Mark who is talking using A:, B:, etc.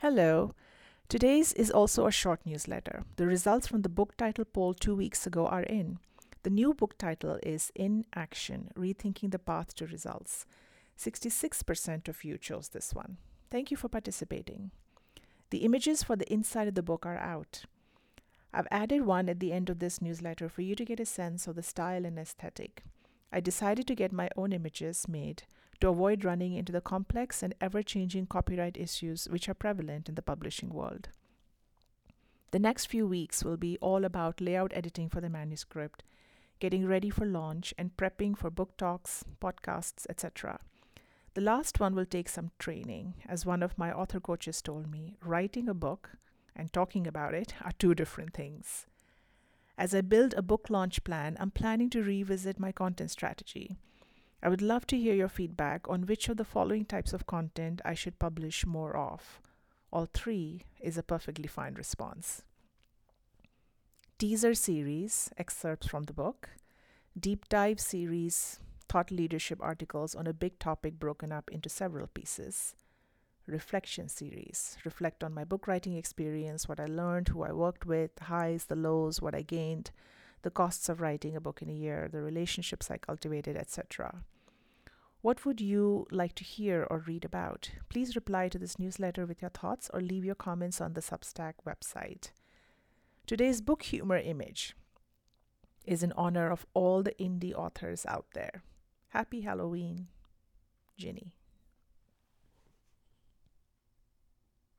A: Hello. Today's is also a short newsletter. The results from the book title poll two weeks ago are in. The new book title is In Action Rethinking the Path to Results. 66% of you chose this one. Thank you for participating. The images for the inside of the book are out. I've added one at the end of this newsletter for you to get a sense of the style and aesthetic. I decided to get my own images made to avoid running into the complex and ever changing copyright issues which are prevalent in the publishing world. The next few weeks will be all about layout editing for the manuscript, getting ready for launch, and prepping for book talks, podcasts, etc. The last one will take some training. As one of my author coaches told me, writing a book and talking about it are two different things. As I build a book launch plan, I'm planning to revisit my content strategy. I would love to hear your feedback on which of the following types of content I should publish more of. All three is a perfectly fine response. Teaser series, excerpts from the book. Deep dive series, thought leadership articles on a big topic broken up into several pieces reflection series. Reflect on my book writing experience, what I learned, who I worked with, the highs, the lows, what I gained, the costs of writing a book in a year, the relationships I cultivated, etc. What would you like to hear or read about? Please reply to this newsletter with your thoughts or leave your comments on the Substack website. Today's book humor image is in honor of all the indie authors out there. Happy Halloween, Ginny.